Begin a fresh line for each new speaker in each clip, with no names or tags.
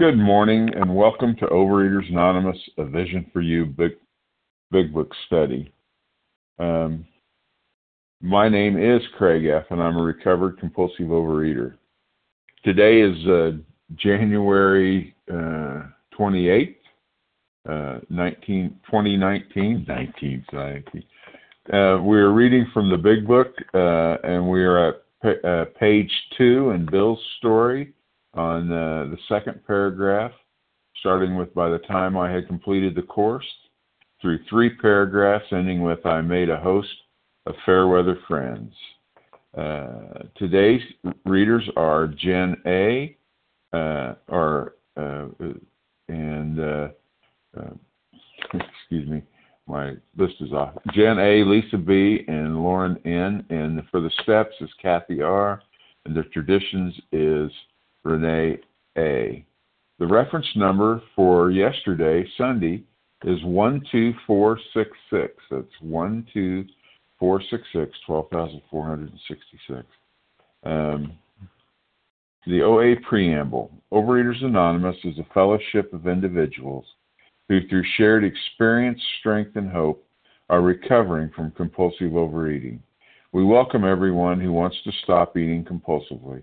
Good morning and welcome to Overeaters Anonymous, a Vision for You Big, Big Book Study. Um, my name is Craig F., and I'm a recovered compulsive overeater. Today is uh, January uh, 28th, uh, 19, 2019. 19th, uh, we are reading from the Big Book, uh, and we are at p- uh, page two in Bill's story on uh, the second paragraph, starting with by the time I had completed the course, through three paragraphs ending with I made a host of fair-weather friends. Uh, today's readers are Jen A. Uh, or uh, and uh, uh, excuse me, my list is off. Jen A, Lisa B, and Lauren N. And for the steps is Kathy R. And the traditions is Renee A. The reference number for yesterday, Sunday, is 12466. That's 12466, 12,466. Um, the OA Preamble Overeaters Anonymous is a fellowship of individuals who, through shared experience, strength, and hope, are recovering from compulsive overeating. We welcome everyone who wants to stop eating compulsively.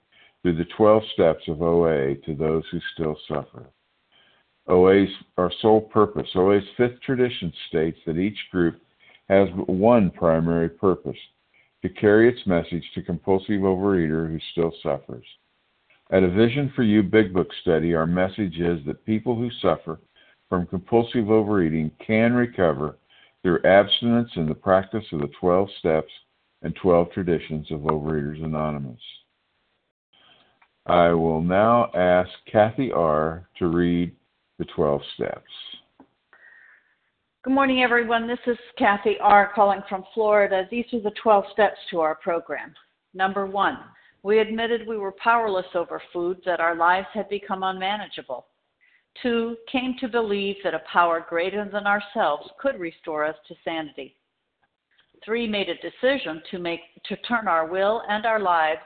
through the 12 steps of OA to those who still suffer. OA's our sole purpose. OA's fifth tradition states that each group has but one primary purpose to carry its message to compulsive overeater who still suffers. At a Vision for You Big Book study, our message is that people who suffer from compulsive overeating can recover through abstinence and the practice of the 12 steps and 12 traditions of Overeaters Anonymous. I will now ask Kathy R. to read the 12 steps.
Good morning, everyone. This is Kathy R. calling from Florida. These are the 12 steps to our program. Number one, we admitted we were powerless over food, that our lives had become unmanageable. Two, came to believe that a power greater than ourselves could restore us to sanity. Three, made a decision to make to turn our will and our lives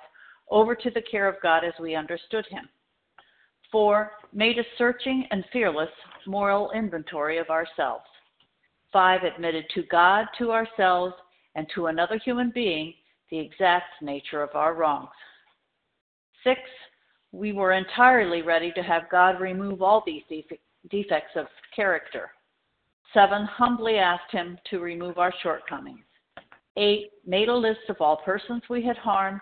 over to the care of God as we understood Him. Four, made a searching and fearless moral inventory of ourselves. Five, admitted to God, to ourselves, and to another human being the exact nature of our wrongs. Six, we were entirely ready to have God remove all these defects of character. Seven, humbly asked Him to remove our shortcomings. Eight, made a list of all persons we had harmed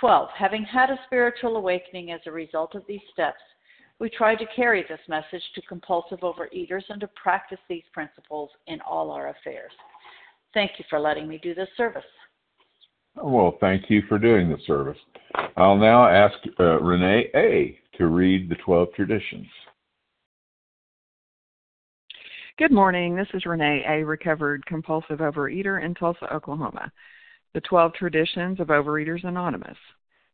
12. Having had a spiritual awakening as a result of these steps, we try to carry this message to compulsive overeaters and to practice these principles in all our affairs. Thank you for letting me do this service.
Well, thank you for doing the service. I'll now ask uh, Renee A. to read the 12 traditions.
Good morning. This is Renee A., recovered compulsive overeater in Tulsa, Oklahoma. The 12 Traditions of Overeaters Anonymous.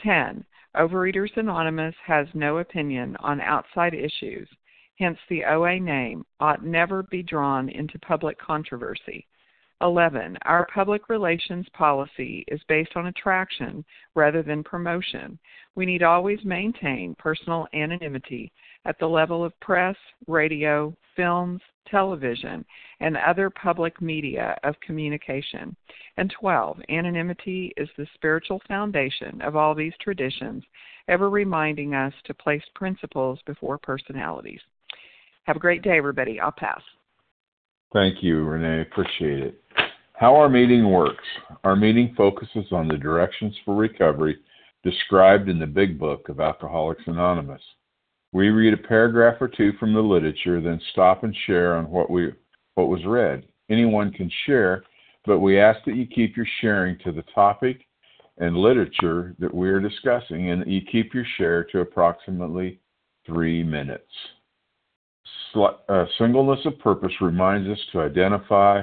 10. Overeaters Anonymous has no opinion on outside issues, hence, the OA name ought never be drawn into public controversy. 11. Our public relations policy is based on attraction rather than promotion. We need always maintain personal anonymity at the level of press, radio, films, television, and other public media of communication. And 12. Anonymity is the spiritual foundation of all these traditions, ever reminding us to place principles before personalities. Have a great day, everybody. I'll pass.
Thank you, Renee. Appreciate it. How our meeting works. Our meeting focuses on the directions for recovery described in the Big Book of Alcoholics Anonymous. We read a paragraph or two from the literature, then stop and share on what we what was read. Anyone can share, but we ask that you keep your sharing to the topic and literature that we are discussing, and that you keep your share to approximately three minutes. Uh, singleness of purpose reminds us to identify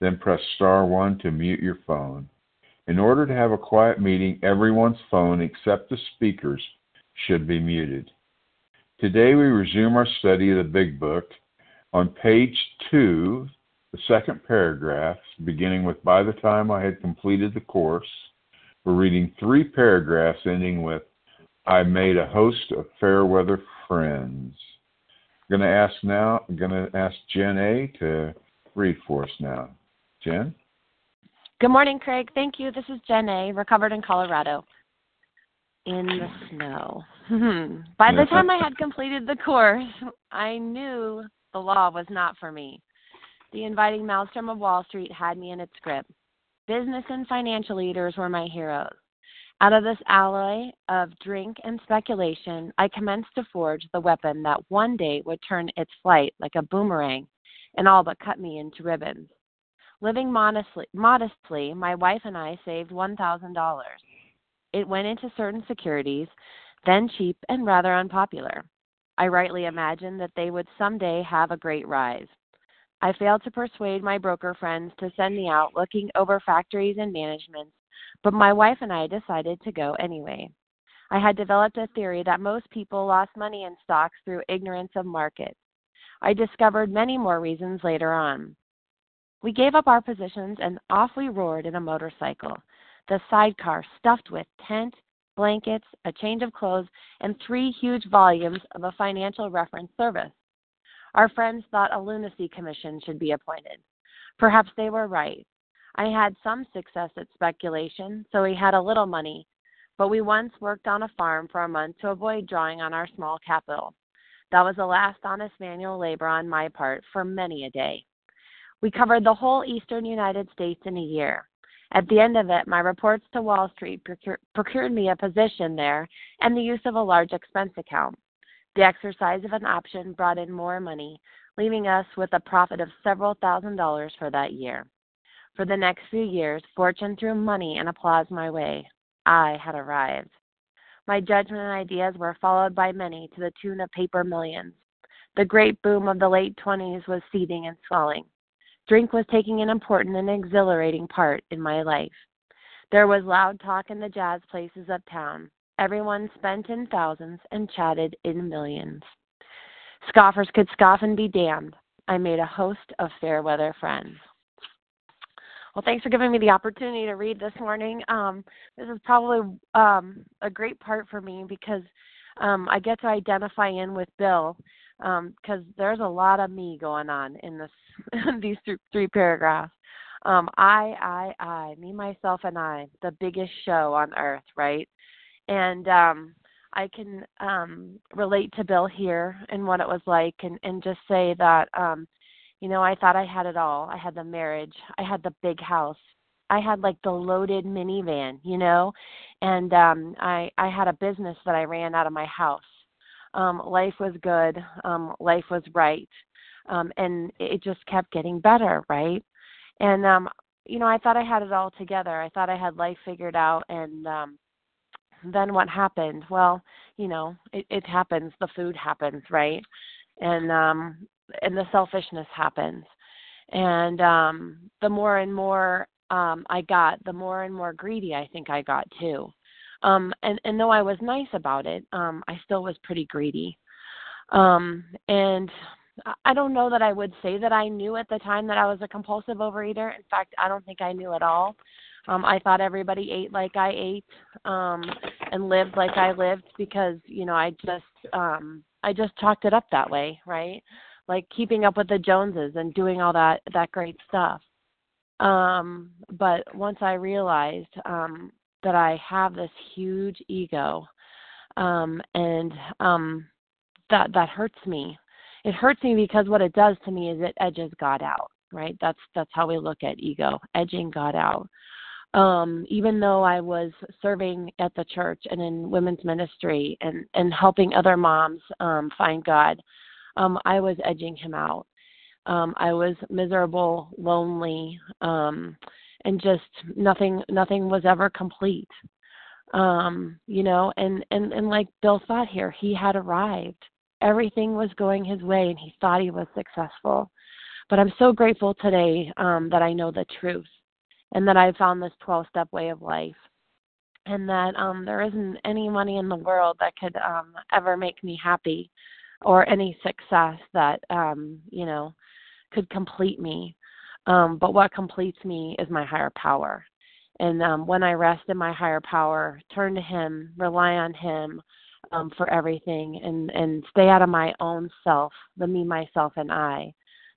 then press star 1 to mute your phone. In order to have a quiet meeting, everyone's phone except the speaker's should be muted. Today we resume our study of the Big Book. On page two, the second paragraph, beginning with By the time I had completed the course, we're reading three paragraphs ending with I made a host of fair weather friends. I'm going to ask now, I'm going to ask Jen A to read for us now. Jen?
Good morning, Craig. Thank you. This is Jen A, recovered in Colorado in the snow. Hmm. By the time I had completed the course, I knew the law was not for me. The inviting maelstrom of Wall Street had me in its grip. Business and financial leaders were my heroes. Out of this alloy of drink and speculation, I commenced to forge the weapon that one day would turn its flight like a boomerang and all but cut me into ribbons. Living modestly, modestly my wife and I saved $1,000. It went into certain securities, then cheap and rather unpopular. I rightly imagined that they would someday have a great rise. I failed to persuade my broker friends to send me out looking over factories and managements, but my wife and I decided to go anyway. I had developed a theory that most people lost money in stocks through ignorance of markets. I discovered many more reasons later on. We gave up our positions and off we roared in a motorcycle the sidecar stuffed with tent, blankets, a change of clothes, and three huge volumes of a financial reference service. Our friends thought a lunacy commission should be appointed. Perhaps they were right. I had some success at speculation, so we had a little money, but we once worked on a farm for a month to avoid drawing on our small capital. That was the last honest manual labor on my part for many a day. We covered the whole eastern United States in a year. At the end of it, my reports to Wall Street procure, procured me a position there and the use of a large expense account. The exercise of an option brought in more money, leaving us with a profit of several thousand dollars for that year. For the next few years, fortune threw money and applause my way. I had arrived. My judgment and ideas were followed by many to the tune of paper millions. The great boom of the late 20s was seething and swelling. Drink was taking an important and exhilarating part in my life. There was loud talk in the jazz places uptown. Everyone spent in thousands and chatted in millions. Scoffers could scoff and be damned. I made a host of fair weather friends. Well, thanks for giving me the opportunity to read this morning. Um, this is probably um, a great part for me because um, I get to identify in with Bill because um, there's a lot of me going on in this these th- three paragraphs. Um, I, I, I, me, myself, and I, the biggest show on earth, right? And um, I can um, relate to Bill here and what it was like, and and just say that um, you know, I thought I had it all. I had the marriage, I had the big house, I had like the loaded minivan, you know, and um I I had a business that I ran out of my house. Um life was good, um life was right. Um and it just kept getting better, right? And um you know, I thought I had it all together. I thought I had life figured out and um then what happened? Well, you know, it it happens, the food happens, right? And um and the selfishness happens and um the more and more um i got the more and more greedy i think i got too um and and though i was nice about it um i still was pretty greedy. Um and i don't know that i would say that i knew at the time that i was a compulsive overeater. In fact i don't think i knew at all. Um i thought everybody ate like i ate um and lived like i lived because you know i just um i just chalked it up that way right? Like keeping up with the Joneses and doing all that that great stuff. Um, but once I realized um, that I have this huge ego, um, and um, that that hurts me. It hurts me because what it does to me is it edges God out. Right? That's that's how we look at ego, edging God out. Um, even though I was serving at the church and in women's ministry and and helping other moms um, find God, um, I was edging him out. Um, I was miserable, lonely, um, and just nothing nothing was ever complete. Um, you know, and, and, and like Bill thought here, he had arrived. Everything was going his way and he thought he was successful. But I'm so grateful today um, that I know the truth and that I found this 12 step way of life and that um, there isn't any money in the world that could um, ever make me happy or any success that um, you know could complete me. Um, but what completes me is my higher power. And um, when I rest in my higher power, turn to Him, rely on Him um, for everything, and and stay out of my own self, the me, myself, and I,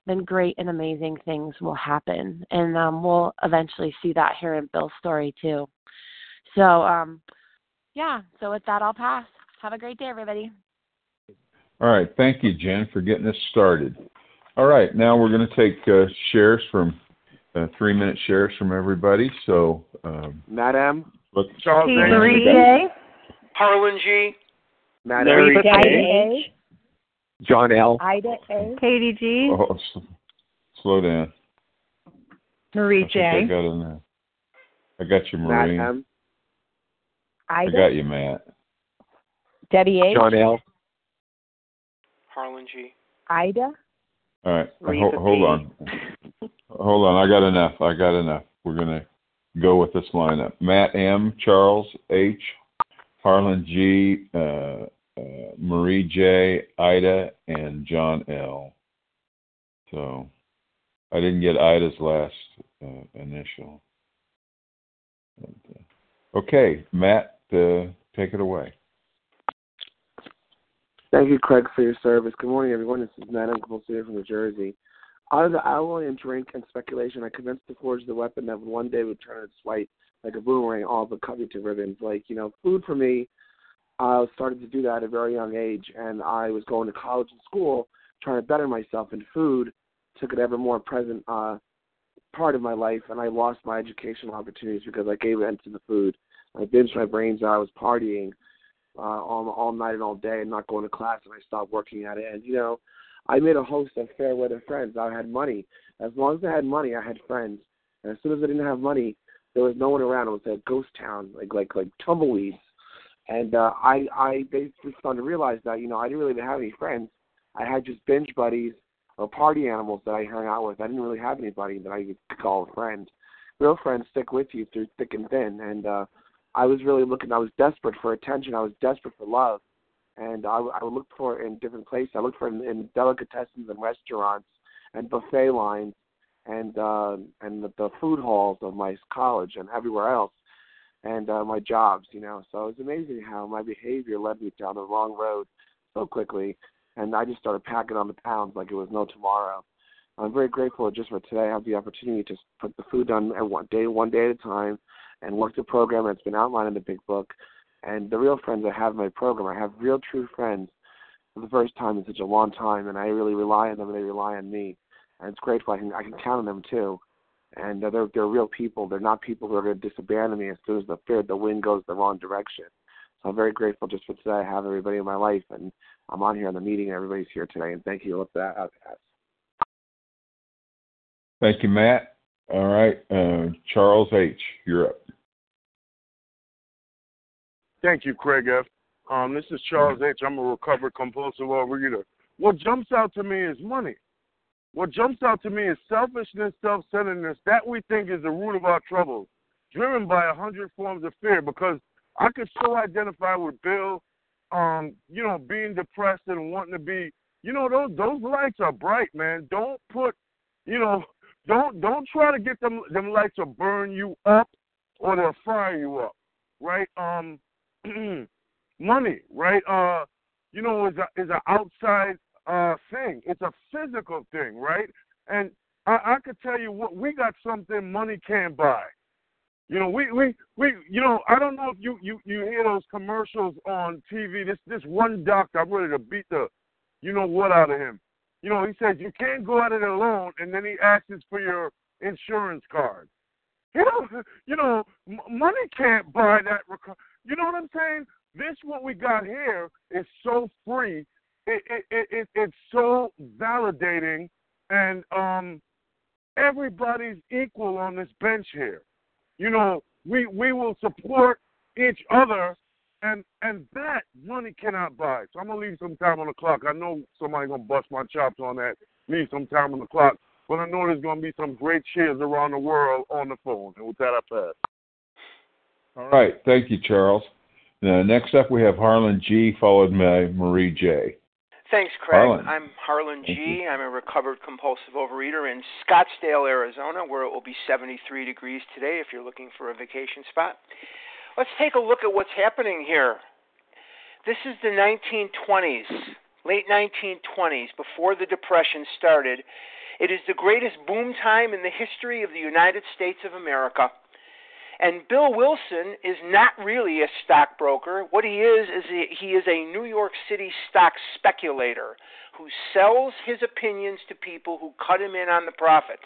then great and amazing things will happen. And um, we'll eventually see that here in Bill's story too. So, um, yeah. So with that, I'll pass. Have a great day, everybody.
All right. Thank you, Jen, for getting us started. All right. Now we're going to take uh, shares from uh, three minute shares from everybody. So, um,
Matt M.,
look,
Charles
T.
A.
Marie J.
Harlan G.
Matt M.,
Mary
Ida
K.
A.
John L.
Ida A. Katie G.
oh, s- slow down.
Marie
I think I
J.
got in there. I got you, Marie.
Madam,
I got you, Matt.
Debbie H.
John L.
Harlan G.
Ida.
All right. Hold, hold on. Hold on. I got enough. I got enough. We're going to go with this lineup. Matt M., Charles H., Harlan G., uh, uh, Marie J., Ida, and John L. So I didn't get Ida's last uh, initial. But, uh, okay, Matt, uh, take it away.
Thank you, Craig, for your service. Good morning, everyone. This is Matt M. Compulsive from New Jersey. Out of the alloy and drink and speculation, I commenced to forge the weapon that one day would turn its white like a boomerang, all but cut me to ribbons. Like, you know, food for me, I started to do that at a very young age, and I was going to college and school trying to better myself, and food took an ever more present uh, part of my life, and I lost my educational opportunities because I gave in to the food. I binged my brains out. I was partying uh, all all night and all day, and not going to class, and I stopped working at it. And you know, I made a host of fair weather friends. I had money. As long as I had money, I had friends. And as soon as I didn't have money, there was no one around. It was a ghost town, like like like tumbleweeds. And uh, I I basically started to realize that you know I didn't really have any friends. I had just binge buddies or party animals that I hung out with. I didn't really have anybody that I could call a friend. real friends stick with you through thick and thin. And uh, I was really looking. I was desperate for attention. I was desperate for love, and I, I would look for it in different places. I looked for it in, in delicatessens and restaurants and buffet lines and uh, and the, the food halls of my college and everywhere else, and uh, my jobs. You know, so it was amazing how my behavior led me down the wrong road so quickly, and I just started packing on the pounds like it was no tomorrow. I'm very grateful just for today. I have the opportunity to put the food on one day, one day at a time, and work the program that's been outlined in the big book. And the real friends I have in my program, I have real true friends for the first time in such a long time, and I really rely on them, and they rely on me. And it's grateful I can I can count on them too. And uh, they're they're real people. They're not people who are going to disabandon me as soon as the fear the wind goes the wrong direction. So I'm very grateful just for today. I have everybody in my life, and I'm on here in the meeting, and everybody's here today. And thank you for that.
Thank you, Matt. All right, uh, Charles H., you're up.
Thank you, Craig F. Um, this is Charles H. I'm a recovered compulsive overeater. What jumps out to me is money. What jumps out to me is selfishness, self centeredness. That we think is the root of our troubles, driven by a hundred forms of fear. Because I could so identify with Bill, um, you know, being depressed and wanting to be, you know, those those lights are bright, man. Don't put, you know, don't don't try to get them them lights to burn you up or they'll fire you up, right? Um, money, right? Uh, you know, is a is an outside uh thing. It's a physical thing, right? And I, I could tell you what we got something money can't buy. You know, we we we you know, I don't know if you you you hear those commercials on TV. This this one doctor, I'm ready to beat the you know what out of him. You know, he says you can't go at it alone, and then he asks for your insurance card. You know, you know, money can't buy that. Rec- you know what I'm saying? This what we got here is so free. It, it, it, it it's so validating, and um, everybody's equal on this bench here. You know, we we will support each other, and and that money cannot buy. So I'm gonna leave some time on the clock. I know somebody gonna bust my chops on that. Leave some time on the clock, but I know there's gonna be some great cheers around the world on the phone. And with that, I pass.
All right, thank you, Charles. Now, next up, we have Harlan G, followed by Marie J.
Thanks, Craig.
Harlan.
I'm Harlan G. I'm a recovered compulsive overeater in Scottsdale, Arizona, where it will be 73 degrees today if you're looking for a vacation spot. Let's take a look at what's happening here. This is the 1920s, late 1920s, before the Depression started. It is the greatest boom time in the history of the United States of America. And Bill Wilson is not really a stockbroker. What he is is he is a New York City stock speculator who sells his opinions to people who cut him in on the profit.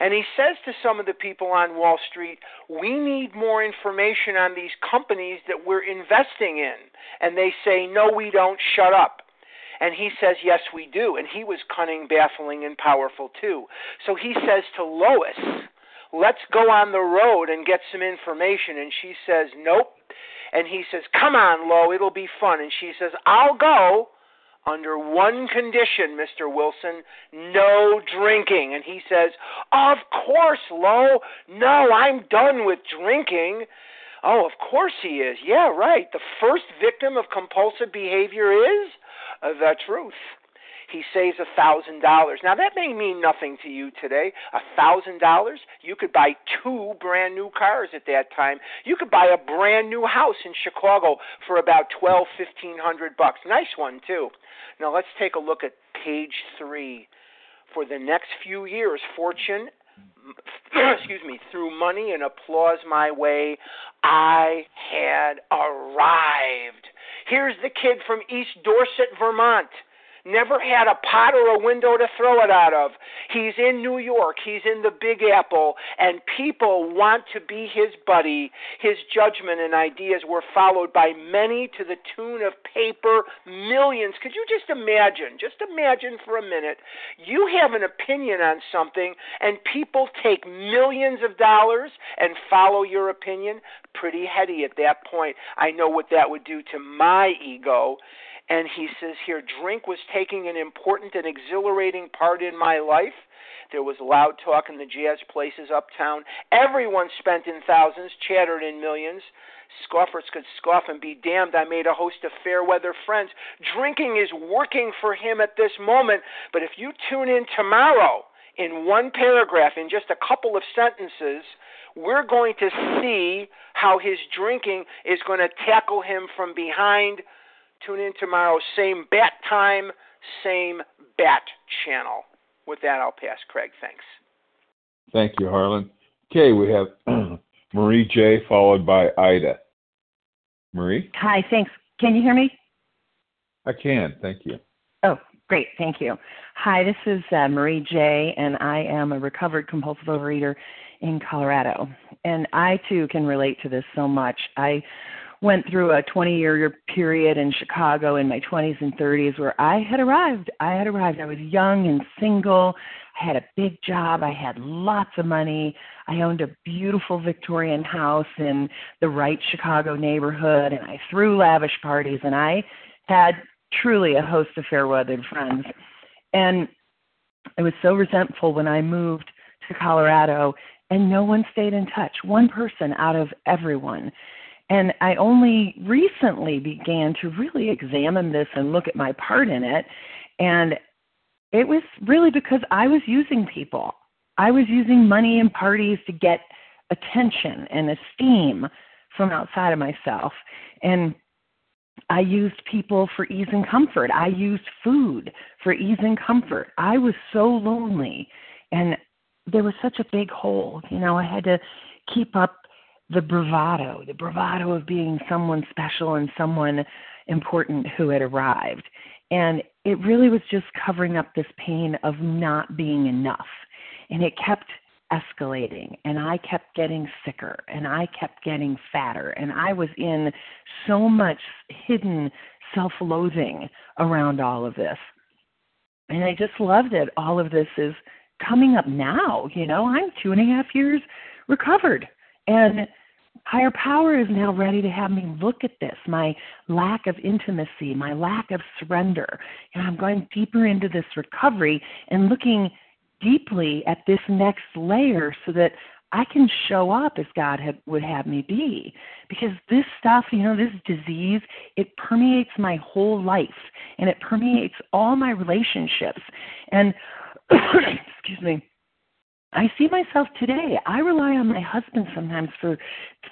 And he says to some of the people on Wall Street, We need more information on these companies that we're investing in. And they say, No, we don't, shut up. And he says, Yes, we do. And he was cunning, baffling, and powerful too. So he says to Lois, Let's go on the road and get some information. And she says, Nope. And he says, Come on, Lo, it'll be fun. And she says, I'll go under one condition, Mr. Wilson no drinking. And he says, Of course, Lo. No, I'm done with drinking. Oh, of course he is. Yeah, right. The first victim of compulsive behavior is the truth he saves a thousand dollars. Now that may mean nothing to you today. A thousand dollars, you could buy two brand new cars at that time. You could buy a brand new house in Chicago for about twelve, fifteen hundred bucks. Nice one too. Now let's take a look at page three. For the next few years, fortune excuse me, threw money and applause my way, I had arrived. Here's the kid from East Dorset, Vermont never had a pot or a window to throw it out of. He's in New York, he's in the Big Apple, and people want to be his buddy. His judgment and ideas were followed by many to the tune of paper millions. Could you just imagine? Just imagine for a minute. You have an opinion on something, and people take millions of dollars and follow your opinion. Pretty heady at that point. I know what that would do to my ego And he says here, drink was taking an important and exhilarating part in my life. There was loud talk in the jazz places uptown. Everyone spent in thousands, chattered in millions. Scoffers could scoff and be damned. I made a host of fair weather friends. Drinking is working for him at this moment. But if you tune in tomorrow, in one paragraph, in just a couple of sentences, we're going to see how his drinking is going to tackle him from behind. Tune in tomorrow, same bat time, same bat channel. With that, I'll pass. Craig, thanks.
Thank you, Harlan. Okay, we have Marie J. followed by Ida. Marie?
Hi, thanks. Can you hear me?
I can, thank you.
Oh, great, thank you. Hi, this is uh, Marie J., and I am a recovered compulsive overeater in Colorado. And I too can relate to this so much. I went through a 20 year period in Chicago in my 20s and 30s where I had arrived. I had arrived. I was young and single. I had a big job. I had lots of money. I owned a beautiful Victorian house in the right Chicago neighborhood, and I threw lavish parties, and I had truly a host of fair weathered friends. And I was so resentful when I moved to Colorado, and no one stayed in touch. One person out of everyone. And I only recently began to really examine this and look at my part in it. And it was really because I was using people. I was using money and parties to get attention and esteem from outside of myself. And I used people for ease and comfort. I used food for ease and comfort. I was so lonely and there was such a big hole. You know, I had to keep up the bravado, the bravado of being someone special and someone important who had arrived. And it really was just covering up this pain of not being enough. And it kept escalating and I kept getting sicker and I kept getting fatter and I was in so much hidden self-loathing around all of this. And I just love that all of this is coming up now. You know, I'm two and a half years recovered and higher power is now ready to have me look at this my lack of intimacy my lack of surrender and i'm going deeper into this recovery and looking deeply at this next layer so that I can show up as God had, would have me be. Because this stuff, you know, this disease, it permeates my whole life and it permeates all my relationships. And, excuse me, I see myself today. I rely on my husband sometimes for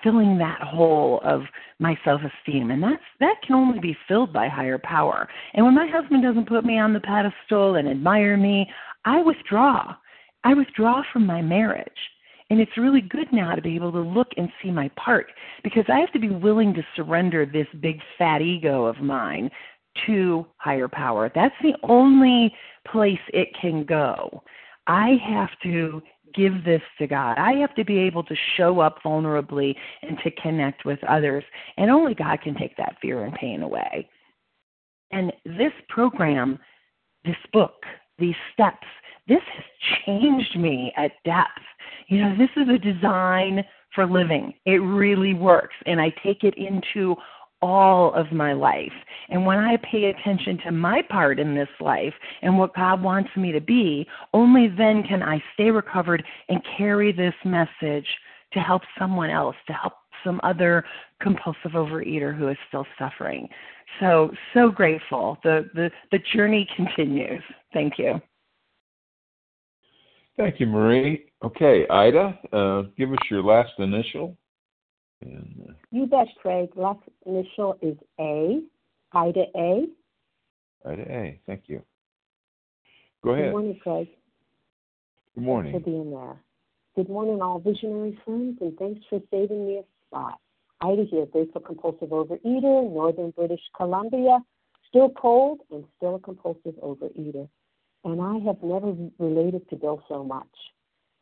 filling that hole of my self-esteem, and that's that can only be filled by higher power. And when my husband doesn't put me on the pedestal and admire me, I withdraw. I withdraw from my marriage. And it's really good now to be able to look and see my part because I have to be willing to surrender this big fat ego of mine to higher power. That's the only place it can go. I have to give this to God. I have to be able to show up vulnerably and to connect with others. And only God can take that fear and pain away. And this program, this book, these steps, this has changed me at depth. You know, this is a design for living. It really works. And I take it into all of my life. And when I pay attention to my part in this life and what God wants me to be, only then can I stay recovered and carry this message to help someone else, to help some other compulsive overeater who is still suffering. So, so grateful. The, the, the journey continues. Thank you.
Thank you, Marie. Okay, Ida, uh, give us your last initial.
And, uh, you bet, Craig. Last initial is A. Ida A.
Ida A. Thank you. Go ahead.
Good morning, Craig.
Good morning.
Thanks for being there. Good morning, all visionary friends, and thanks for saving me a spot. Ida here, grateful compulsive overeater, Northern British Columbia, still cold and still a compulsive overeater. And I have never related to Bill so much.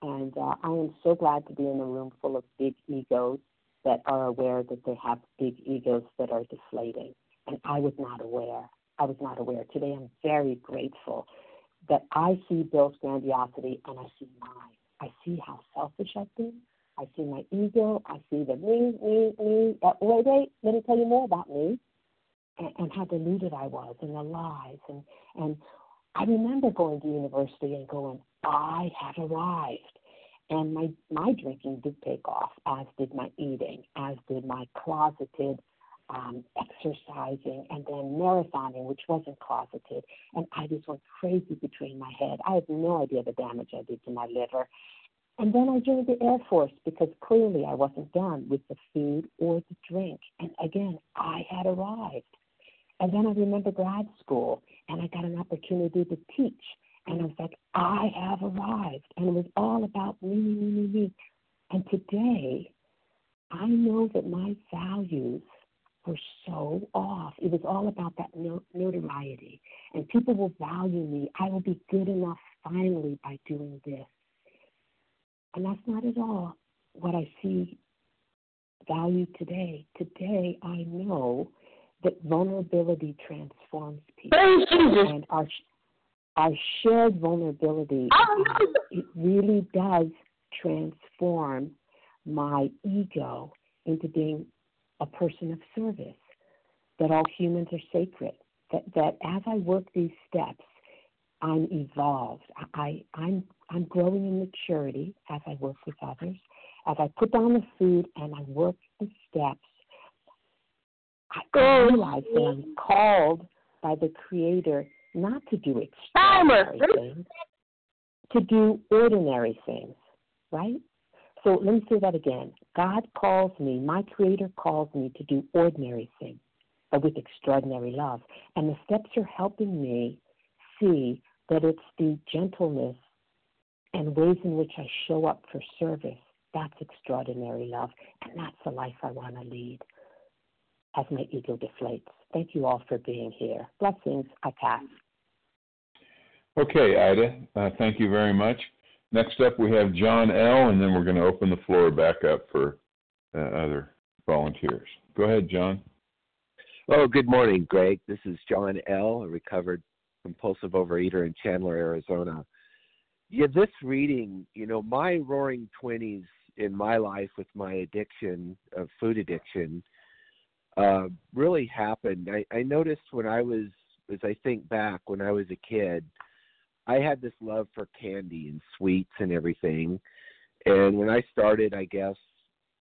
And uh, I am so glad to be in a room full of big egos that are aware that they have big egos that are deflating. And I was not aware. I was not aware. Today I'm very grateful that I see Bill's grandiosity and I see mine. I see how selfish I've been. I see my ego. I see the me, me, me. Uh, wait, wait. Let me tell you more about me. and, and how deluded I was and the lies and and I remember going to university and going, I have arrived. And my, my drinking did take off, as did my eating, as did my closeted um, exercising and then marathoning, which wasn't closeted. And I just went crazy between my head. I had no idea the damage I did to my liver. And then I joined the Air Force because clearly I wasn't done with the food or the drink. And again, I had arrived. And then I remember grad school and I got an opportunity to teach. And I was like, I have arrived. And it was all about me, me, me, me, me. And today, I know that my values were so off. It was all about that notoriety. And people will value me. I will be good enough finally by doing this. And that's not at all what I see value today. Today, I know that vulnerability transforms people. And our, our shared vulnerability, it really does transform my ego into being a person of service, that all humans are sacred, that, that as I work these steps, I'm evolved. I, I'm, I'm growing in maturity as I work with others. As I put down the food and I work the steps, I realize that I'm called by the Creator not to do extraordinary things, to do ordinary things, right? So let me say that again. God calls me, my Creator calls me to do ordinary things, but with extraordinary love. And the steps are helping me see that it's the gentleness and ways in which I show up for service. That's extraordinary love. And that's the life I want to lead as my ego deflates. Thank you all for being here. Blessings. I pass.
Okay, Ida. Uh, thank you very much. Next up, we have John L., and then we're going to open the floor back up for uh, other volunteers. Go ahead, John.
Oh, good morning, Greg. This is John L., a recovered compulsive overeater in Chandler, Arizona. Yeah, this reading, you know, my roaring 20s in my life with my addiction of food addiction uh, really happened. I, I noticed when I was, as I think back, when I was a kid, I had this love for candy and sweets and everything. And when I started, I guess,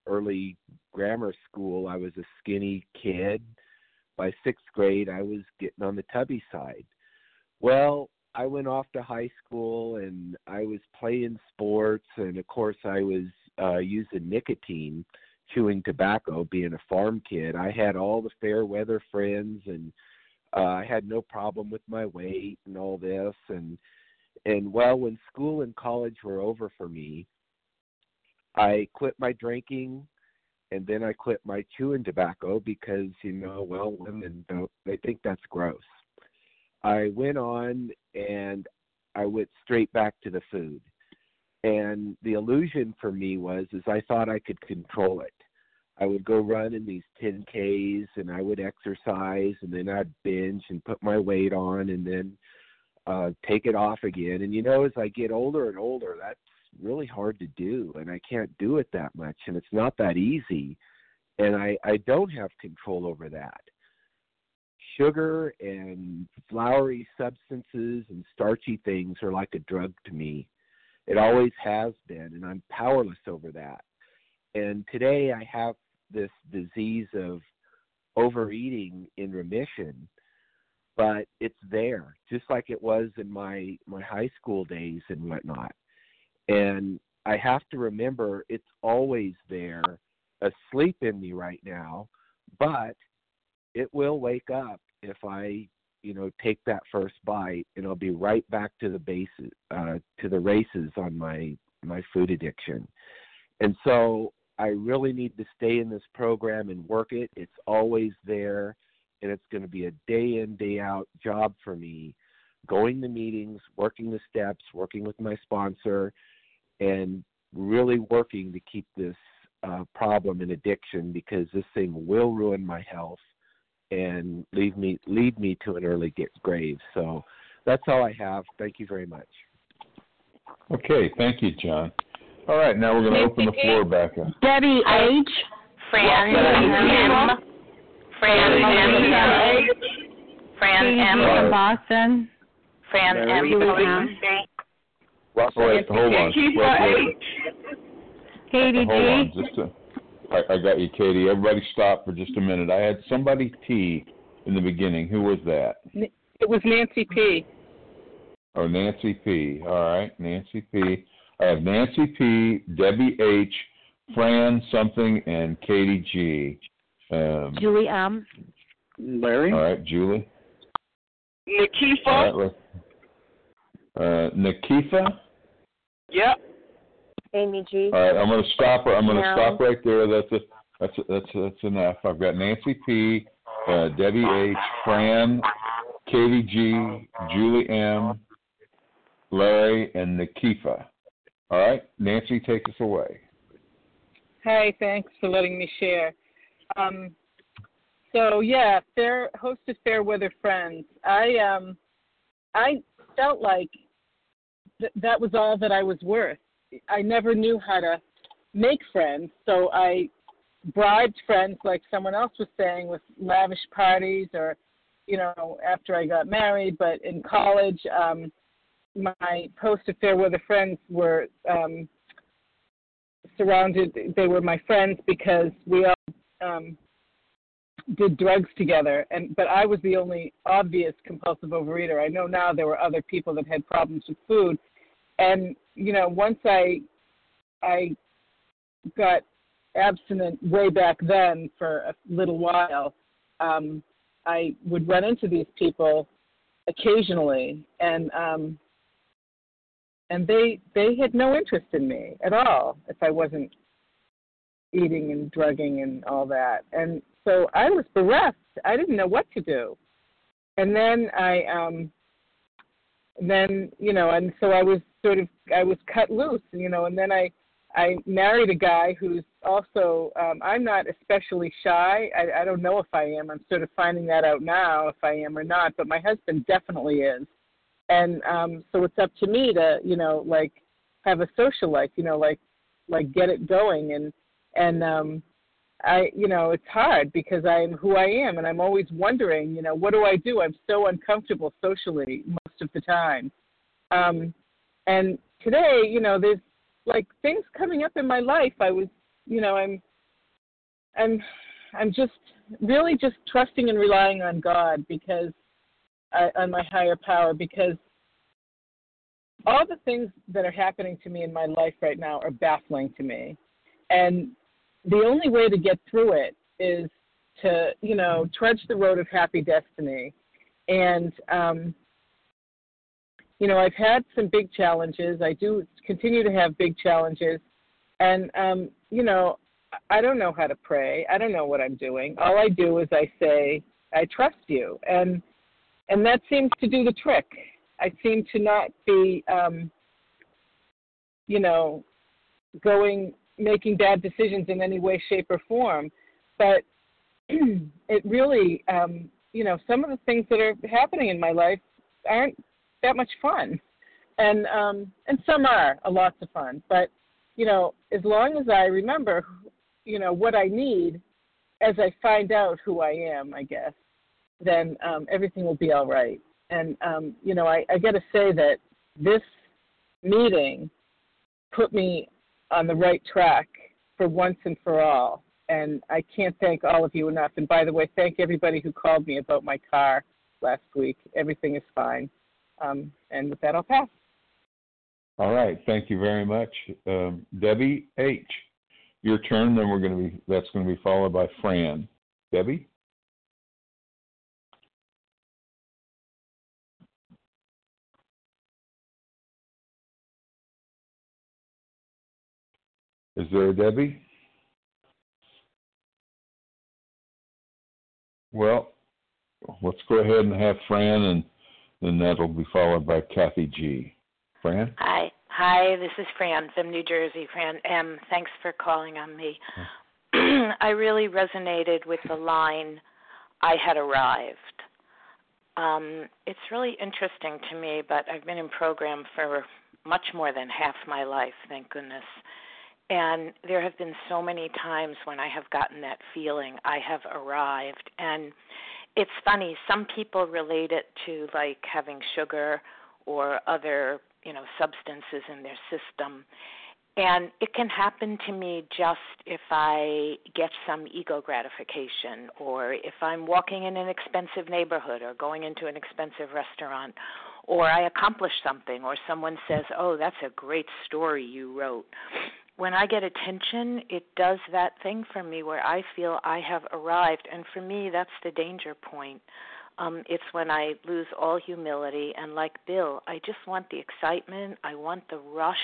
early grammar school, I was a skinny kid. By sixth grade, I was getting on the tubby side. Well, I went off to high school and I was playing sports, and of course, I was uh, using nicotine chewing tobacco being a farm kid i had all the fair weather friends and uh, i had no problem with my weight and all this and and well when school and college were over for me i quit my drinking and then i quit my chewing tobacco because you know well women don't they think that's gross i went on and i went straight back to the food and the illusion for me was is I thought I could control it. I would go run in these 10Ks and I would exercise and then I'd binge and put my weight on and then uh take it off again. And you know, as I get older and older, that's really hard to do and I can't do it that much and it's not that easy. And I I don't have control over that. Sugar and floury substances and starchy things are like a drug to me it always has been, and I'm powerless over that. And today I have this disease of overeating in remission, but it's there, just like it was in my my high school days and whatnot. And I have to remember it's always there, asleep in me right now, but it will wake up if I you know take that first bite and I'll be right back to the bases uh, to the races on my my food addiction. And so I really need to stay in this program and work it. It's always there and it's going to be a day in day out job for me going to meetings, working the steps, working with my sponsor and really working to keep this uh, problem and addiction because this thing will ruin my health and lead me lead me to an early grave. So that's all I have. Thank you very much.
Okay, thank you, John. All right, now we're going to open the floor back up.
Debbie H.
Fran M.
Fran M. Fran M. from Boston. Fran M. from
Russell, Wait, hold on. Wait, wait.
Katie
hold on, just a, I, I got you, Katie. Everybody stop for just a minute. I had somebody T in the beginning. Who was that?
It was Nancy P.
Oh, Nancy P. All right, Nancy P. I have Nancy P, Debbie H, Fran something, and Katie G. Um,
Julie M.
Larry.
All right, Julie.
Nikifa.
All right, uh, Nikifa.
Yep.
Amy G.
All right, I'm going to stop. I'm going to stop right there. That's a, that's a, that's a, that's enough. I've got Nancy P, uh, Debbie H, Fran, Katie G, Julie M, Larry, and Nikifa. All right, Nancy, take us away.
Hey, thanks for letting me share. Um, so yeah, fair hosted fair weather friends. I um, I felt like th- that was all that I was worth. I never knew how to make friends, so I bribed friends, like someone else was saying, with lavish parties or, you know, after I got married. But in college, um, my post fair weather friends were um, surrounded. They were my friends because we all um, did drugs together. And but I was the only obvious compulsive overeater. I know now there were other people that had problems with food, and you know once I I got abstinent way back then for a little while, um, I would run into these people occasionally, and um, and they they had no interest in me at all if I wasn't eating and drugging and all that. And so I was bereft. I didn't know what to do. And then I um then you know and so I was sort of I was cut loose, you know, and then I I married a guy who's also um I'm not especially shy. I I don't know if I am. I'm sort of finding that out now if I am or not, but my husband definitely is. And um so it's up to me to, you know, like have a social life, you know, like like get it going. And and um I you know it's hard because I'm who I am and I'm always wondering you know what do I do? I'm so uncomfortable socially most of the time. Um and today you know there's like things coming up in my life. I was you know I'm I'm I'm just really just trusting and relying on God because On my higher power because all the things that are happening to me in my life right now are baffling to me. And the only way to get through it is to you know trudge the road of happy destiny. And um you know i've had some big challenges. I do continue to have big challenges. And um you know i don't know how to pray. I don't know what i'm doing. All i do is i say i trust you. And and that seems to do the trick i seem to not be um you know going making bad decisions in any way, shape, or form. But it really, um, you know, some of the things that are happening in my life aren't that much fun, and um, and some are a lots of fun. But you know, as long as I remember, you know, what I need, as I find out who I am, I guess, then um, everything will be all right. And um, you know, I, I got to say that this meeting put me on the right track for once and for all. And I can't thank all of you enough. And by the way, thank everybody who called me about my car last week. Everything is fine. Um, and with that, I'll pass.
All right. Thank you very much, um, Debbie H. Your turn. Then we're going to be. That's going to be followed by Fran. Debbie. Is there a Debbie? Well, let's go ahead and have Fran, and then that'll be followed by Kathy G. Fran?
Hi. Hi, this is Fran from New Jersey. Fran M. Thanks for calling on me. I really resonated with the line, I had arrived. Um, it's really interesting to me, but I've been in program for much more than half my life, thank goodness. And there have been so many times when I have gotten that feeling I have arrived. And it's funny, some people relate it to like having sugar or other, you know, substances in their system. And it can happen to me just if I get some ego gratification, or if I'm walking in an expensive neighborhood, or going into an expensive restaurant, or I accomplish something, or someone says, Oh, that's a great story you wrote. When I get attention, it does that thing for me where I feel I have arrived. And for me, that's the danger point. Um, it's when I lose all humility. And like Bill, I just want the excitement, I want the rush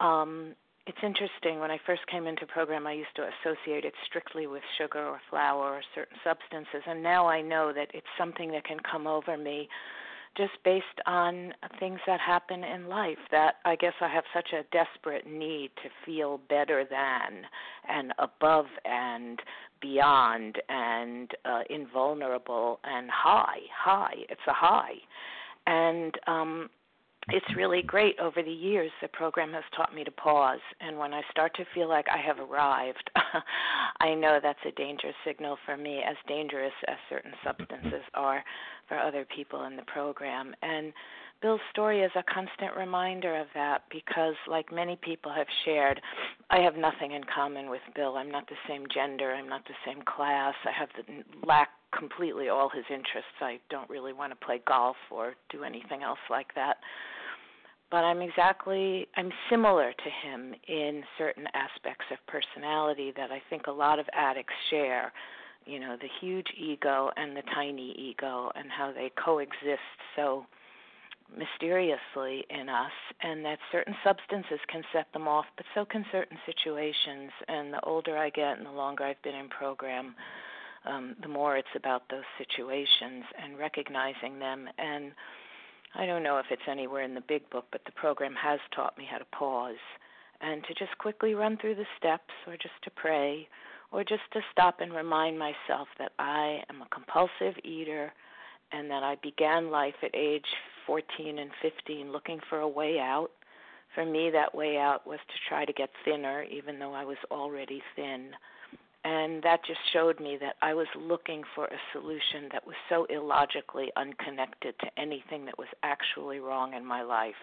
um, it's interesting. When I first came into program, I used to associate it strictly with sugar or flour or certain substances, and now I know that it's something that can come over me just based on things that happen in life that I guess I have such a desperate need to feel better than and above and beyond and uh, invulnerable and high high it's a high. And um it's really great over the years the program has taught me to pause and when i start to feel like i have arrived i know that's a danger signal for me as dangerous as certain substances are for other people in the program. And bill's story is a constant reminder of that because like many people have shared i have nothing in common with bill. I'm not the same gender. I'm not the same class. I have the lack completely all his interests. I don't really want to play golf or do anything else like that. But I'm exactly I'm similar to him in certain aspects of personality that I think a lot of addicts share. You know, the huge ego and the tiny ego and how they coexist so mysteriously in us and that certain substances can set them off but so can certain situations. And the older I get and the longer I've been in program um the more it's about those situations and recognizing them. And I don't know if it's anywhere in the big book, but the program has taught me how to pause and to just quickly run through the steps or just to pray or just to stop and remind myself that I am a compulsive eater and that I began life at age 14 and 15 looking for a way out. For me, that way out was to try to get thinner, even though I was already thin. And that just showed me that I was looking for a solution that was so illogically unconnected to anything that was actually wrong in my life.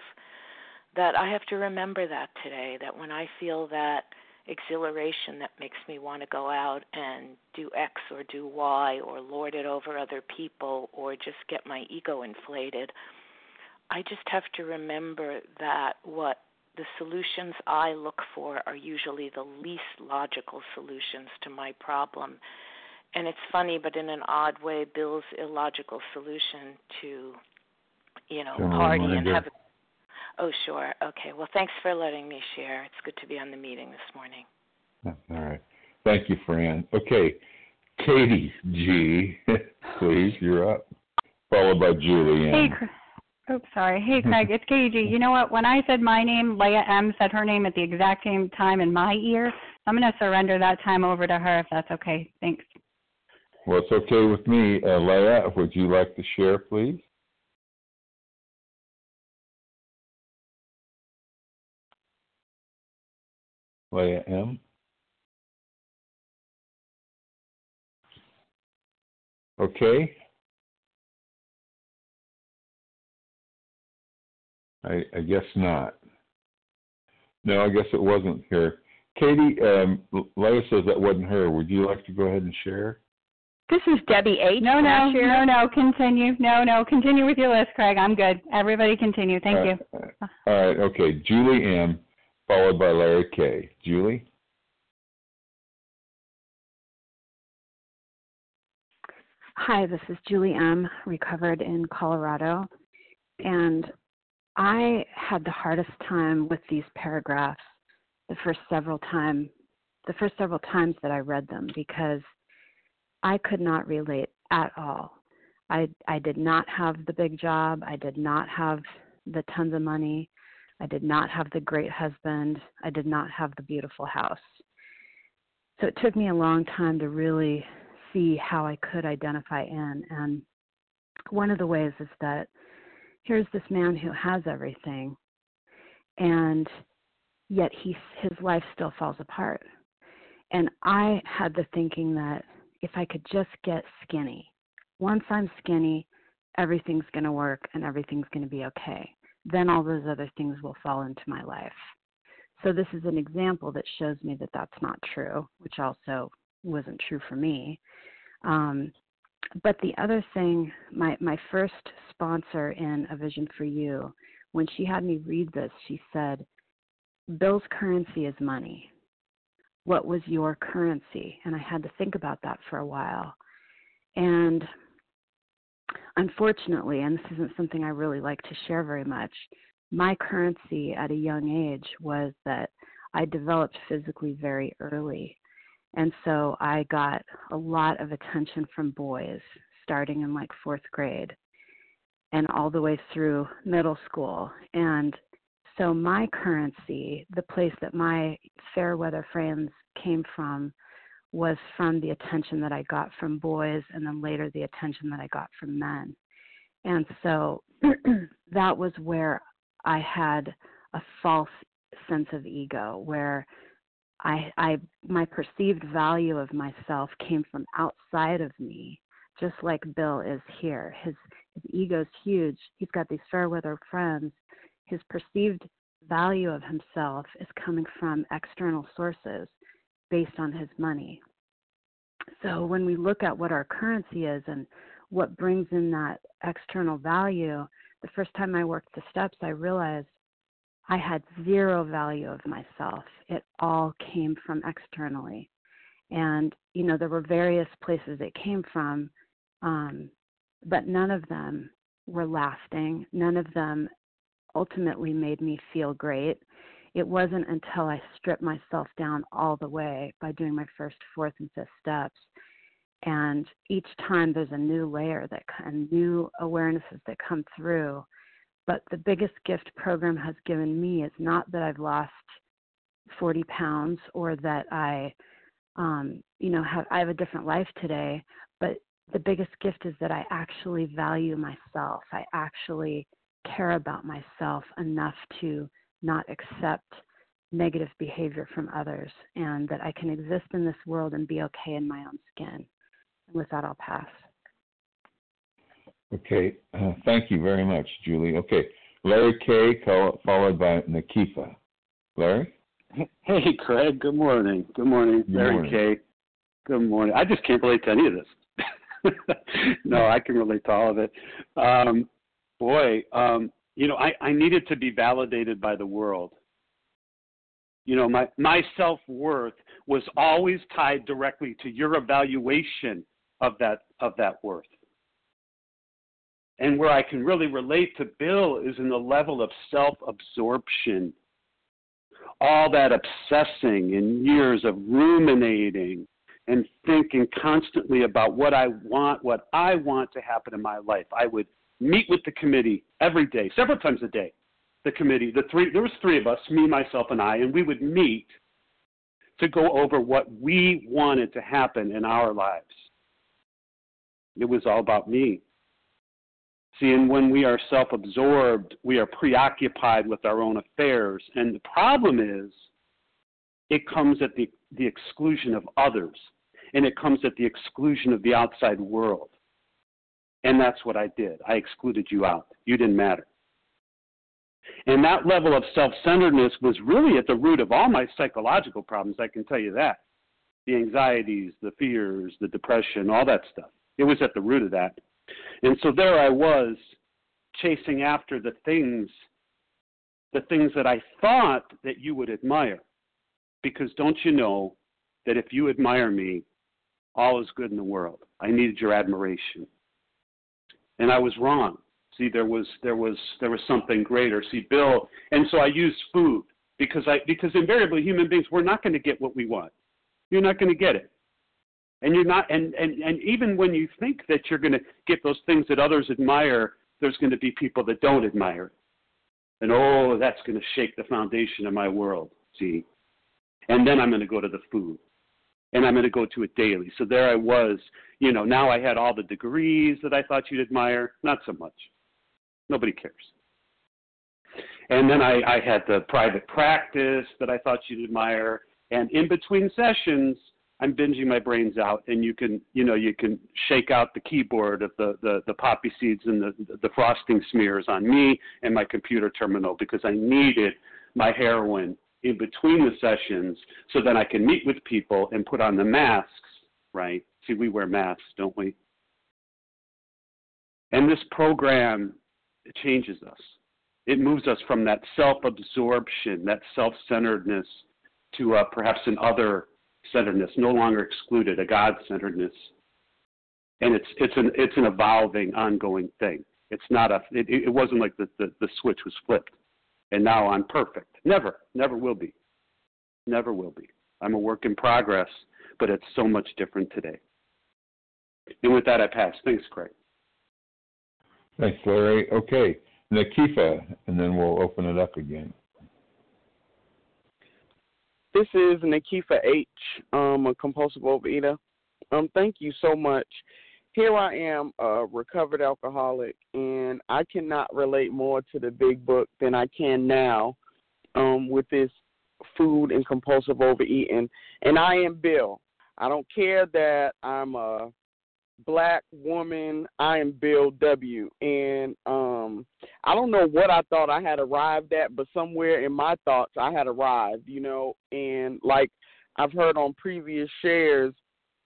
That I have to remember that today, that when I feel that exhilaration that makes me want to go out and do X or do Y or lord it over other people or just get my ego inflated, I just have to remember that what the solutions I look for are usually the least logical solutions to my problem. And it's funny, but in an odd way, Bill's illogical solution to, you know, party and have. Oh, sure. Okay. Well, thanks for letting me share. It's good to be on the meeting this morning.
All right. Thank you, Fran. Okay. Katie G, please, you're up. Followed by Julie.
Hey, Oops, sorry. Hey, Craig, it's KG. You know what? When I said my name, Leah M said her name at the exact same time in my ear. I'm going to surrender that time over to her if that's okay. Thanks.
Well, it's okay with me. Uh, Leah, would you like to share, please? Leah M. Okay. I, I guess not. No, I guess it wasn't her. Katie, um, Leah says that wasn't her. Would you like to go ahead and share?
This is Debbie H. No, no, no, no. Continue. No, no. Continue with your list, Craig. I'm good. Everybody continue. Thank you.
All right. Okay. Julie M. Followed by Larry K. Julie.
Hi, this is Julie M. Recovered in Colorado, and I had the hardest time with these paragraphs the first several time the first several times that I read them because I could not relate at all. I I did not have the big job, I did not have the tons of money, I did not have the great husband, I did not have the beautiful house. So it took me a long time to really see how I could identify in and one of the ways is that here's this man who has everything and yet he his life still falls apart. And I had the thinking that if I could just get skinny, once I'm skinny, everything's going to work and everything's going to be okay. Then all those other things will fall into my life. So this is an example that shows me that that's not true, which also wasn't true for me. Um, but the other thing, my my first sponsor in A Vision for You, when she had me read this, she said, "Bill's currency is money. What was your currency?" And I had to think about that for a while. And unfortunately, and this isn't something I really like to share very much, my currency at a young age was that I developed physically very early. And so I got a lot of attention from boys starting in like fourth grade and all the way through middle school. And so my currency, the place that my fair weather friends came from, was from the attention that I got from boys and then later the attention that I got from men. And so that was where I had a false sense of ego where I I my perceived value of myself came from outside of me, just like Bill is here. His his ego's huge. He's got these fair weather friends. His perceived value of himself is coming from external sources based on his money. So when we look at what our currency is and what brings in that external value, the first time I worked the steps, I realized I had zero value of myself. It all came from externally. And, you know, there were various places it came from, um, but none of them were lasting. None of them ultimately made me feel great. It wasn't until I stripped myself down all the way by doing my first, fourth, and fifth steps. And each time there's a new layer that and new awarenesses that come through. But the biggest gift program has given me is not that I've lost 40 pounds or that I, um, you know, have I have a different life today. But the biggest gift is that I actually value myself. I actually care about myself enough to not accept negative behavior from others and that I can exist in this world and be okay in my own skin. And with that, I'll pass.
Okay, uh, thank you very much, Julie. Okay, Larry K, followed by Nikifa. Larry?
Hey, Craig. Good morning. Good morning,
Good
Larry
morning.
K. Good morning. I just can't relate to any of this. no, I can relate to all of it. Um, boy, um, you know, I, I needed to be validated by the world. You know, my, my self worth was always tied directly to your evaluation of that of that worth. And where I can really relate to Bill is in the level of self absorption. All that obsessing and years of ruminating and thinking constantly about what I want, what I want to happen in my life. I would meet with the committee every day, several times a day. The committee, the three, there was three of us, me, myself, and I, and we would meet to go over what we wanted to happen in our lives. It was all about me. See, and when we are self absorbed, we are preoccupied with our own affairs. And the problem is, it comes at the, the exclusion of others, and it comes at the exclusion of the outside world. And that's what I did. I excluded you out. You didn't matter. And that level of self centeredness was really at the root of all my psychological problems, I can tell you that. The anxieties, the fears, the depression, all that stuff. It was at the root of that. And so there I was chasing after the things the things that I thought that you would admire. Because don't you know that if you admire me, all is good in the world. I needed your admiration. And I was wrong. See, there was there was there was something greater. See, Bill, and so I used food because I because invariably human beings we're not going to get what we want. You're not going to get it. And you're not and, and, and even when you think that you're going to get those things that others admire, there's going to be people that don't admire it. And oh, that's going to shake the foundation of my world. See? And then I'm going to go to the food. And I'm going to go to it daily. So there I was, you know, now I had all the degrees that I thought you'd admire. Not so much. Nobody cares. And then I, I had the private practice that I thought you'd admire. And in between sessions, I'm binging my brains out, and you can, you know, you can shake out the keyboard of the the, the poppy seeds and the the frosting smears on me and my computer terminal because I needed my heroin in between the sessions so that I can meet with people and put on the masks, right? See, we wear masks, don't we? And this program changes us. It moves us from that self absorption, that self centeredness, to uh, perhaps an other centeredness, no longer excluded, a God centeredness. And it's, it's, an, it's an evolving, ongoing thing. It's not a, it, it wasn't like the, the, the switch was flipped and now I'm perfect. Never, never will be. Never will be. I'm a work in progress, but it's so much different today. And with that, I pass. Thanks, Craig.
Thanks, Larry. Okay, Nakifa, and then we'll open it up again.
This is Nakifa H, um, a compulsive overeater. Um, thank you so much. Here I am, a recovered alcoholic, and I cannot relate more to the big book than I can now um, with this food and compulsive overeating. And I am Bill. I don't care that I'm a black woman. I am Bill W. And um I don't know what I thought I had arrived at, but somewhere in my thoughts I had arrived, you know, and like I've heard on previous shares,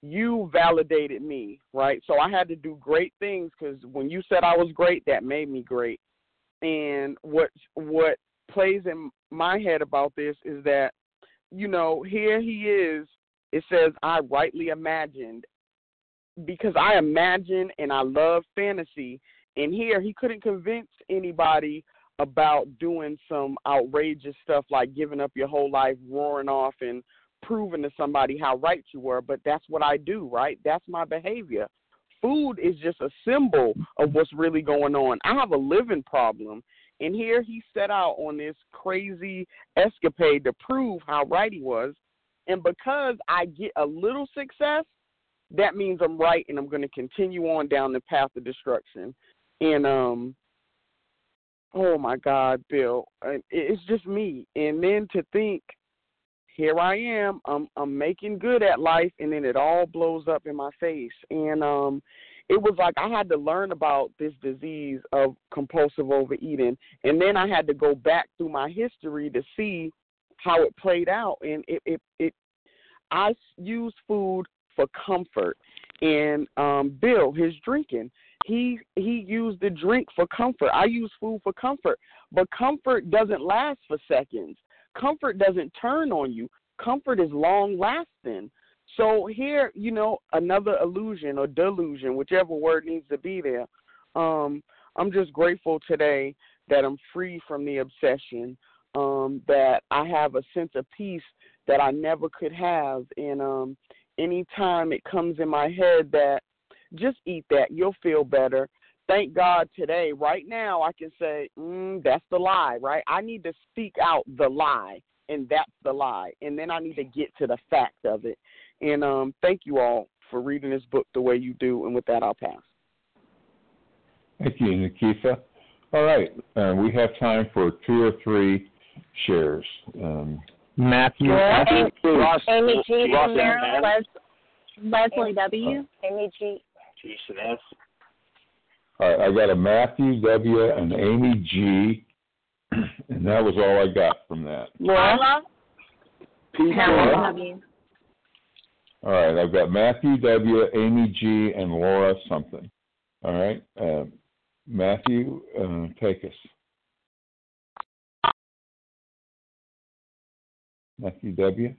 you validated me, right? So I had to do great things cuz when you said I was great, that made me great. And what what plays in my head about this is that you know, here he is it says I rightly imagined because I imagine and I love fantasy. And here he couldn't convince anybody about doing some outrageous stuff like giving up your whole life, roaring off, and proving to somebody how right you were. But that's what I do, right? That's my behavior. Food is just a symbol of what's really going on. I have a living problem. And here he set out on this crazy escapade to prove how right he was. And because I get a little success, that means I'm right and I'm going to continue on down the path of destruction. And um oh my god, Bill, it's just me. And then to think here I am, I'm I'm making good at life and then it all blows up in my face. And um it was like I had to learn about this disease of compulsive overeating and then I had to go back through my history to see how it played out and it it, it I use food for comfort. And um Bill, his drinking, he he used the drink for comfort. I use food for comfort, but comfort doesn't last for seconds. Comfort doesn't turn on you. Comfort is long lasting. So here, you know, another illusion or delusion, whichever word needs to be there. Um, I'm just grateful today that I'm free from the obsession. Um, that I have a sense of peace that I never could have, and um, anytime it comes in my head that just eat that, you'll feel better. Thank God today, right now, I can say, mm, that's the lie, right? I need to speak out the lie, and that's the lie. And then I need to get to the fact of it. And um, thank you all for reading this book the way you do. And with that, I'll pass.
Thank you, Nikisa. All right, uh, we have time for two or three shares. Um,
Matthew.
Ross,
Ross,
Amy G.
Ross
from Les, Leslie W. Amy G.
Jason S.
All right, I got a Matthew W. and Amy G. And that was all I got from that.
Laura. W.
All right, I've got Matthew W., Amy G., and Laura something. All right, uh, Matthew, uh, take us. Matthew W.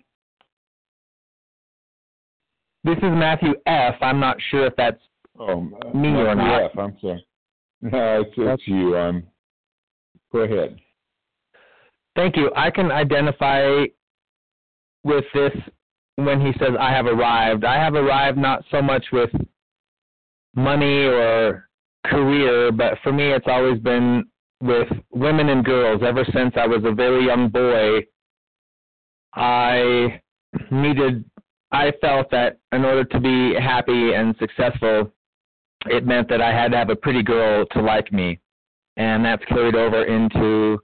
This is Matthew F. I'm not sure if that's
oh, uh,
me
Matthew
or not.
Matthew F. I'm sorry. No, it's, it's you. I'm. Go ahead.
Thank you. I can identify with this when he says, I have arrived. I have arrived not so much with money or career, but for me, it's always been with women and girls. Ever since I was a very young boy, I needed, I felt that in order to be happy and successful, it meant that I had to have a pretty girl to like me. And that's carried over into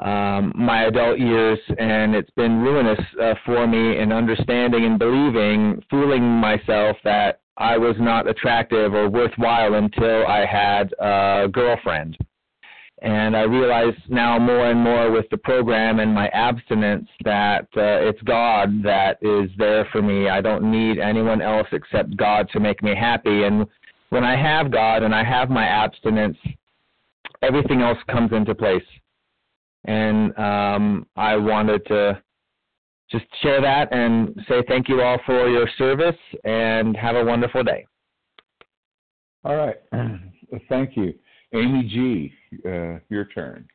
um, my adult years, and it's been ruinous uh, for me in understanding and believing, fooling myself that I was not attractive or worthwhile until I had a girlfriend. And I realize now more and more with the program and my abstinence that uh, it's God that is there for me. I don't need anyone else except God to make me happy. And when I have God and I have my abstinence, everything else comes into place. And um, I wanted to just share that and say thank you all for your service and have a wonderful day.
All right. Thank you. Amy G., uh, your turn.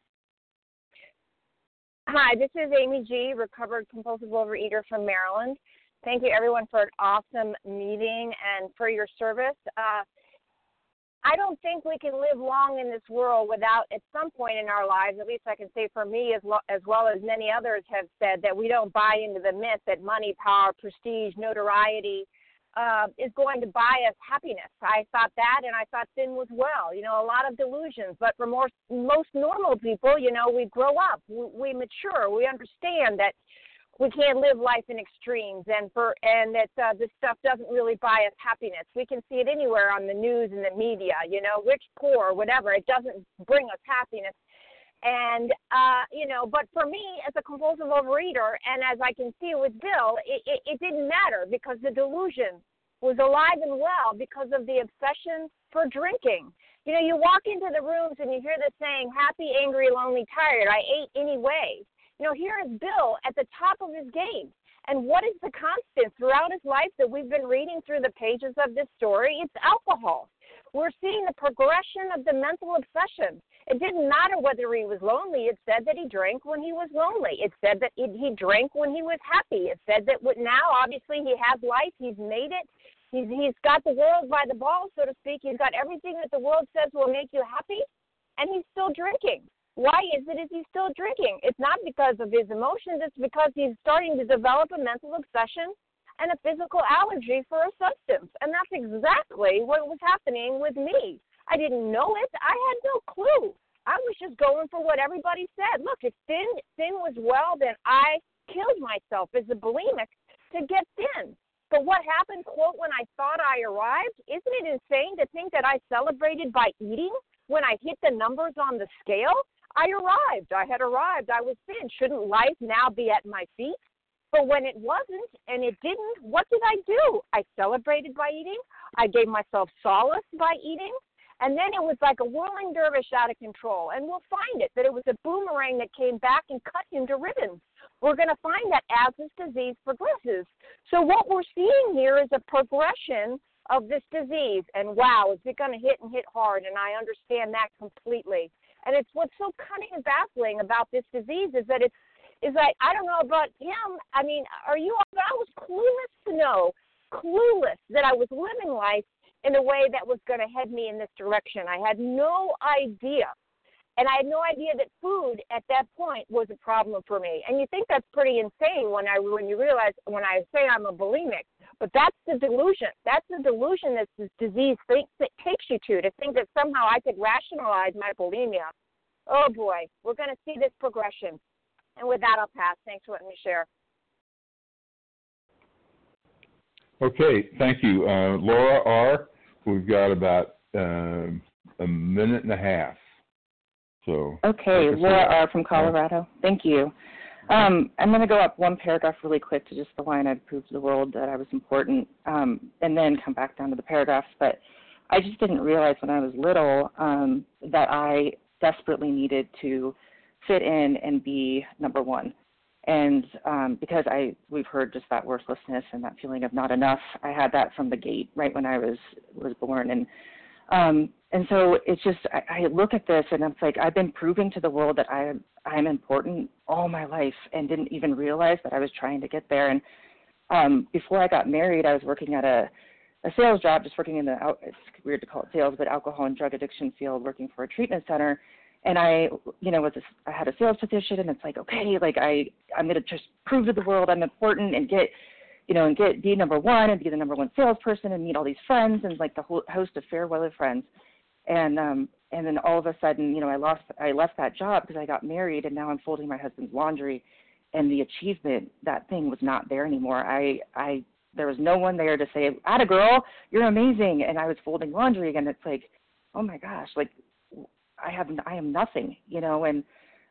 Hi, this is Amy G., recovered compulsive overeater from Maryland. Thank you, everyone, for an awesome meeting and for your service. Uh, I don't think we can live long in this world without, at some point in our lives, at least I can say for me, as, lo- as well as many others have said, that we don't buy into the myth that money, power, prestige, notoriety uh, is going to buy us happiness. I thought that, and I thought sin was well. You know, a lot of delusions. But for more, most normal people, you know, we grow up, we, we mature, we understand that we can't live life in extremes and for and that uh, this stuff doesn't really buy us happiness we can see it anywhere on the news and the media you know rich poor whatever it doesn't bring us happiness and uh you know but for me as a compulsive overeater and as i can see with bill it, it, it didn't matter because the delusion was alive and well because of the obsession for drinking you know you walk into the rooms and you hear the saying happy angry lonely tired i ate anyway you know, here is Bill at the top of his game. And what is the constant throughout his life that we've been reading through the pages of this story? It's alcohol. We're seeing the progression of the mental obsession. It didn't matter whether he was lonely. It said that he drank when he was lonely. It said that he drank when he was happy. It said that now, obviously, he has life. He's made it. He's, he's got the world by the ball, so to speak. He's got everything that the world says will make you happy, and he's still drinking. Why is it is he still drinking? It's not because of his emotions, it's because he's starting to develop a mental obsession and a physical allergy for a substance. And that's exactly what was happening with me. I didn't know it. I had no clue. I was just going for what everybody said. Look, if thin thin was well, then I killed myself as a bulimic to get thin. But what happened, quote, when I thought I arrived? Isn't it insane to think that I celebrated by eating when I hit the numbers on the scale? I arrived. I had arrived. I was thin. Shouldn't life now be at my feet? But when it wasn't and it didn't, what did I do? I celebrated by eating. I gave myself solace by eating. And then it was like a whirling dervish out of control. And we'll find it that it was a boomerang that came back and cut him to ribbons. We're going to find that as this disease progresses. So, what we're seeing here is a progression of this disease. And wow, is it going to hit and hit hard? And I understand that completely. And it's what's so cunning and baffling about this disease is that it's is that I don't know about him. I mean, are you? All, I was clueless to know, clueless that I was living life in a way that was going to head me in this direction. I had no idea. And I had no idea that food at that point was a problem for me. And you think that's pretty insane when I when you realize when I say I'm a bulimic. But that's the delusion. That's the delusion that this disease thinks takes you to, to think that somehow I could rationalize my bulimia. Oh boy, we're going to see this progression. And with that, I'll pass. Thanks for letting me share.
Okay, thank you. Uh, Laura R., we've got about uh, a minute and a half. So
Okay, Laura R. from Colorado. Thank you. Um, I'm going to go up one paragraph really quick to just the line I'd prove to the world that I was important, um, and then come back down to the paragraphs. But I just didn't realize when I was little um, that I desperately needed to fit in and be number one. And um, because I, we've heard just that worthlessness and that feeling of not enough. I had that from the gate right when I was was born, and um, and so it's just I, I look at this and it's like I've been proving to the world that I I'm important all my life and didn't even realize that I was trying to get there. And um, before I got married, I was working at a a sales job, just working in the it's weird to call it sales, but alcohol and drug addiction field, working for a treatment center. And I, you know, was a, I had a sales position, and it's like, okay, like I, I'm gonna just prove to the world I'm important and get, you know, and get be number one and be the number one salesperson and meet all these friends and like the whole host of fair weather friends. And um, and then all of a sudden, you know, I lost I left that job because I got married and now I'm folding my husband's laundry and the achievement that thing was not there anymore. I I there was no one there to say, "Atta girl, you're amazing." And I was folding laundry again. It's like, "Oh my gosh, like I have I am nothing," you know, and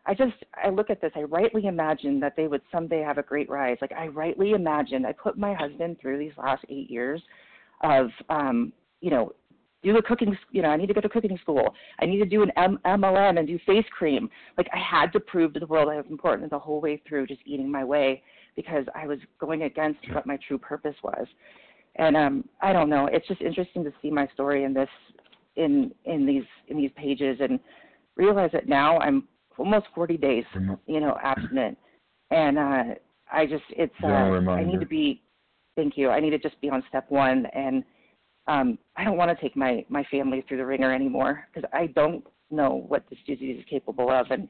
I just I look at this. I rightly imagine that they would someday have a great rise. Like I rightly imagined. I put my husband through these last eight years of um, you know do the cooking you know i need to go to cooking school i need to do an M- mlm and do face cream like i had to prove to the world i was important the whole way through just eating my way because i was going against what my true purpose was and um i don't know it's just interesting to see my story in this in in these in these pages and realize that now i'm almost 40 days you know abstinent and uh i just it's uh i need to be thank you i need to just be on step one and um, I don't want to take my my family through the ringer anymore because I don't know what this disease is capable of, and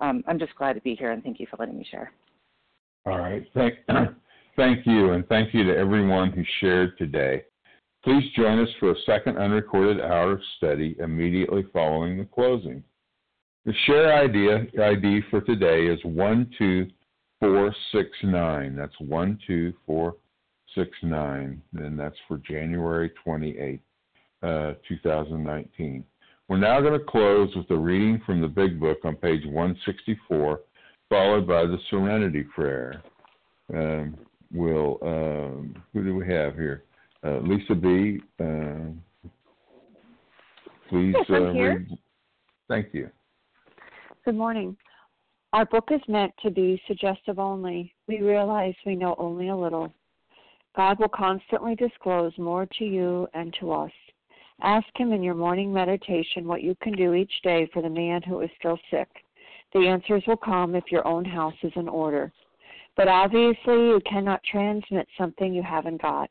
um, I'm just glad to be here and thank you for letting me share.
All right, thank thank you, and thank you to everyone who shared today. Please join us for a second unrecorded hour of study immediately following the closing. The share idea ID for today is one two four six nine. That's one two four six nine, and that's for January 28, uh, 2019. We're now going to close with a reading from the Big Book on page 164, followed by the Serenity Prayer. Um, we'll, um, who do we have here? Uh, Lisa B. Uh, please
yes, I'm
uh,
here.
read. Thank you.
Good morning. Our book is meant to be suggestive only. We realize we know only a little. God will constantly disclose more to you and to us. Ask Him in your morning meditation what you can do each day for the man who is still sick. The answers will come if your own house is in order. But obviously, you cannot transmit something you haven't got.